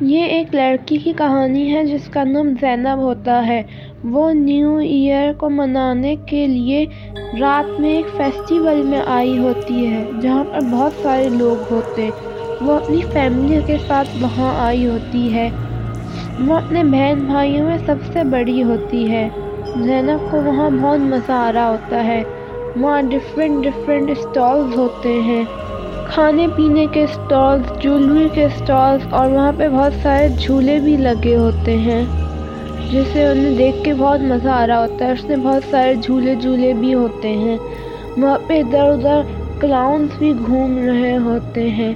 یہ ایک لڑکی کی کہانی ہے جس کا نام زینب ہوتا ہے۔ وہ نیو ایئر کو منانے کے لیے رات میں ایک فیسٹیول میں آئی ہوتی ہے، جہاں پر بہت سارے لوگ ہوتے۔ وہ اپنی فیملی کے ساتھ وہاں آئی ہوتی ہے۔ وہ اپنے بہن بھائیوں میں سب سے بڑی ہوتی ہے۔ زینب کو وہاں بہت مزہ آ رہا ہوتا ہے۔ وہاں ڈفرینٹ ڈفرینٹ اسٹالز ہوتے ہیں۔ کھانے پینے کے اسٹالز جولری کے اسٹالز اور وہاں پہ بہت سارے جھولے بھی لگے ہوتے ہیں۔ جسے انہیں دیکھ کے بہت مزہ آ رہا ہوتا ہے۔ اس میں بہت سارے جھولے جھولے بھی ہوتے ہیں۔ وہاں پہ ادھر ادھر کلاؤنس بھی گھوم رہے ہوتے ہیں۔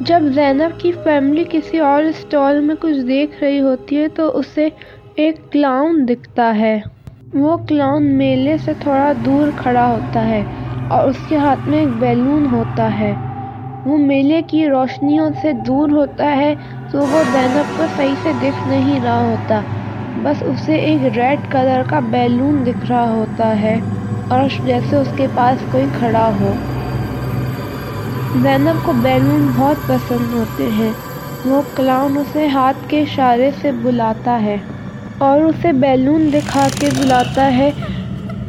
جب زینب کی فیملی کسی اور اسٹال میں کچھ دیکھ رہی ہوتی ہے تو اسے ایک کلاؤن دکھتا ہے۔ وہ کلاؤن میلے سے تھوڑا دور کھڑا ہوتا ہے اور اس کے ہاتھ میں ایک بیلون ہوتا ہے۔ وہ میلے کی روشنیوں سے دور ہوتا ہے تو وہ زینب کو صحیح سے دکھ نہیں رہا ہوتا۔ بس اسے ایک ریڈ کلر کا بیلون دکھ رہا ہوتا ہے اور جیسے اس کے پاس کوئی کھڑا ہو۔ زینب کو بیلون بہت پسند ہوتے ہیں۔ وہ کلاؤن اسے ہاتھ کے اشارے سے بلاتا ہے اور اسے بیلون دکھا کے بلاتا ہے،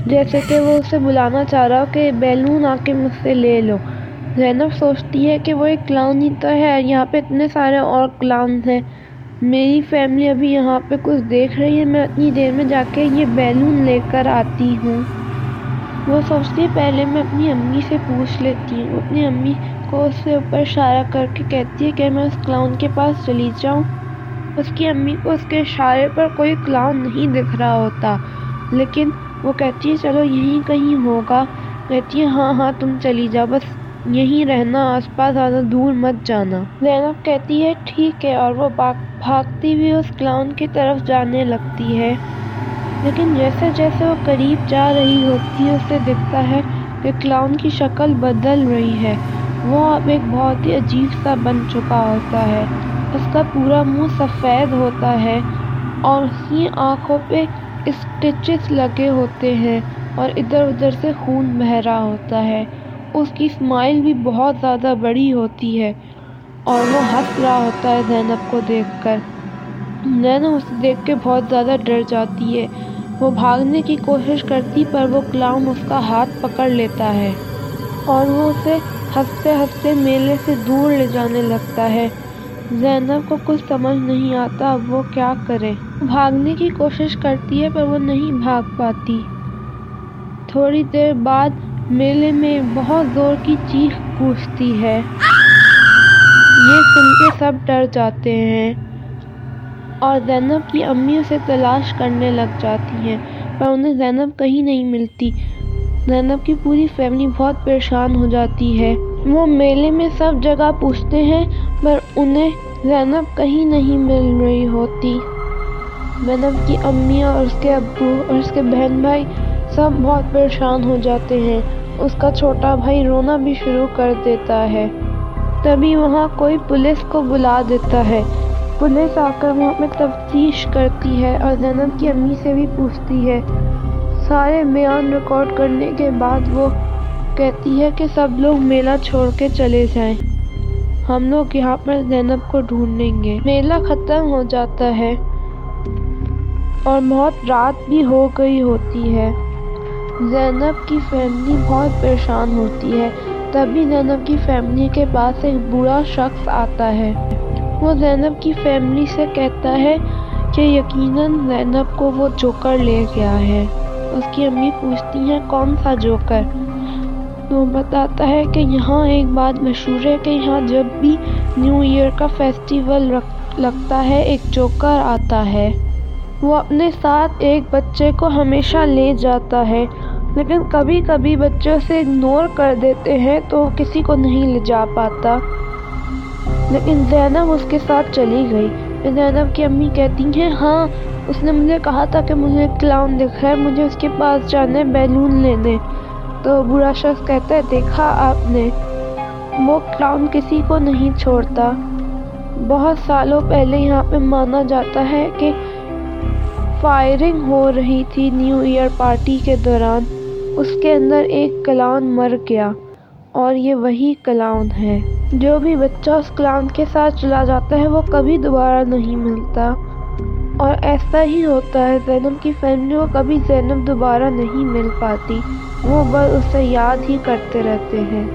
جیسے کہ وہ اسے بلانا چاہ رہا ہو کہ بیلون آ کے مجھ سے لے لو۔ زینب سوچتی ہے کہ وہ ایک کلاؤن ہی تو ہے یہاں پہ اتنے سارے اور کلاؤنز ہیں۔ میری فیملی ابھی یہاں پہ کچھ دیکھ رہی ہے، میں اتنی دیر میں جا کے یہ بیلون لے کر آتی ہوں۔ وہ سوچتی ہے، پہلے میں اپنی امی سے پوچھ لیتی ہوں۔ اپنی امی کو اس سے اوپر اشارہ کر کے کہتی ہے کہ میں اس کلاؤن کے پاس چلی جاؤں۔ اس کی امی کو اس کے اشارے پر کوئی کلاؤن نہیں دکھ رہا ہوتا، لیکن وہ کہتی ہے، چلو یہیں کہیں ہوگا۔ کہتی ہے ہاں ہاں تم چلی جاؤ، بس یہیں رہنا، آس پاس زیادہ دور مت جانا۔ زینب کہتی ہے، ٹھیک ہے، اور وہ بھاگتی بھی اس کلاؤن کی طرف جانے لگتی ہے۔ لیکن جیسے جیسے وہ قریب جا رہی ہوتی ہے، اسے دکھتا ہے کہ کلاؤن کی شکل بدل رہی ہے۔ وہ اب ایک بہت ہی عجیب سا بن چکا ہوتا ہے۔ اس کا پورا منہ سفید ہوتا ہے اور اس کی آنکھوں پہ اسٹچز لگے ہوتے ہیں اور ادھر ادھر سے خون بہ رہا ہوتا ہے۔ اس کی اسمائل بھی بہت زیادہ بڑی ہوتی ہے اور وہ ہنس رہا ہوتا ہے زینب کو دیکھ کر۔ زینب اسے دیکھ کے بہت زیادہ ڈر جاتی ہے۔ وہ بھاگنے کی کوشش کرتی پر وہ کلاؤن اس کا ہاتھ پکڑ لیتا ہے اور وہ اسے ہنستے ہنستے میلے سے دور لے جانے لگتا ہے۔ زینب کو کچھ سمجھ نہیں آتا وہ کیا کرے۔ بھاگنے کی کوشش کرتی ہے پر وہ نہیں بھاگ پاتی۔ تھوڑی دیر بعد میلے میں بہت زور کی چیخ گونجتی ہے۔ یہ سن کے سب ڈر جاتے ہیں اور زینب کی امی اسے تلاش کرنے لگ جاتی ہیں، پر انہیں زینب کہیں نہیں ملتی۔ زینب کی پوری فیملی بہت پریشان ہو جاتی ہے۔ وہ میلے میں سب جگہ پوچھتے ہیں، پر انہیں زینب کہیں نہیں مل رہی ہوتی۔ زینب کی امی اور اس کے ابو اور اس کے بہن بھائی سب بہت پریشان ہو جاتے ہیں۔ اس کا چھوٹا بھائی رونا بھی شروع کر دیتا ہے۔ تبھی وہاں کوئی پولیس کو بلا دیتا ہے۔ پولیس آ کر وہاں پہ تفتیش کرتی ہے اور زینب کی امی سے بھی پوچھتی ہے۔ سارے بیان ریکارڈ کرنے کے بعد وہ کہتی ہے کہ سب لوگ میلہ چھوڑ کے چلے جائیں۔ ہم لوگ یہاں پر زینب کو ڈھونڈیں گے۔ میلہ ختم ہو جاتا ہے اور بہت رات بھی ہو گئی ہوتی ہے۔ زینب کی فیملی بہت پریشان ہوتی ہے۔ تبھی زینب کی فیملی کے پاس ایک برا شخص آتا ہے۔ وہ زینب کی فیملی سے کہتا ہے کہ یقیناً زینب کو وہ جوکر لے گیا ہے۔ اس کی امی پوچھتی ہیں، کون سا جوکر؟ وہ بتاتا ہے کہ یہاں ایک بات مشہور ہے کہ یہاں جب بھی نیو ایئر کا فیسٹیول لگتا ہے، ایک جوکر آتا ہے۔ وہ اپنے ساتھ ایک بچے کو ہمیشہ لے جاتا ہے۔ لیکن کبھی کبھی بچوں سے اگنور کر دیتے ہیں تو وہ کسی کو نہیں لے جا پاتا۔ لیکن زینب اس کے ساتھ چلی گئی۔ زینب کی امی کہتی ہیں ہاں اس نے مجھے کہا تھا کہ مجھے کلاؤن دکھ رہا ہے، مجھے اس کے پاس جانا ہے، بیلون لینے۔ تو برا شخص کہتا ہے، دیکھا آپ نے، وہ کلاؤن کسی کو نہیں چھوڑتا۔ بہت سالوں پہلے یہاں پہ مانا جاتا ہے کہ فائرنگ ہو رہی تھی نیو ایئر پارٹی کے دوران، اس کے اندر ایک کلاؤن مر گیا، اور یہ وہی کلاؤن ہے۔ جو بھی بچہ اس کلاؤن کے ساتھ چلا جاتا ہے، وہ کبھی دوبارہ نہیں ملتا۔ اور ایسا ہی ہوتا ہے، زینب کی فیملی کو کبھی زینب دوبارہ نہیں مل پاتی۔ وہ بس اسے یاد ہی کرتے رہتے ہیں۔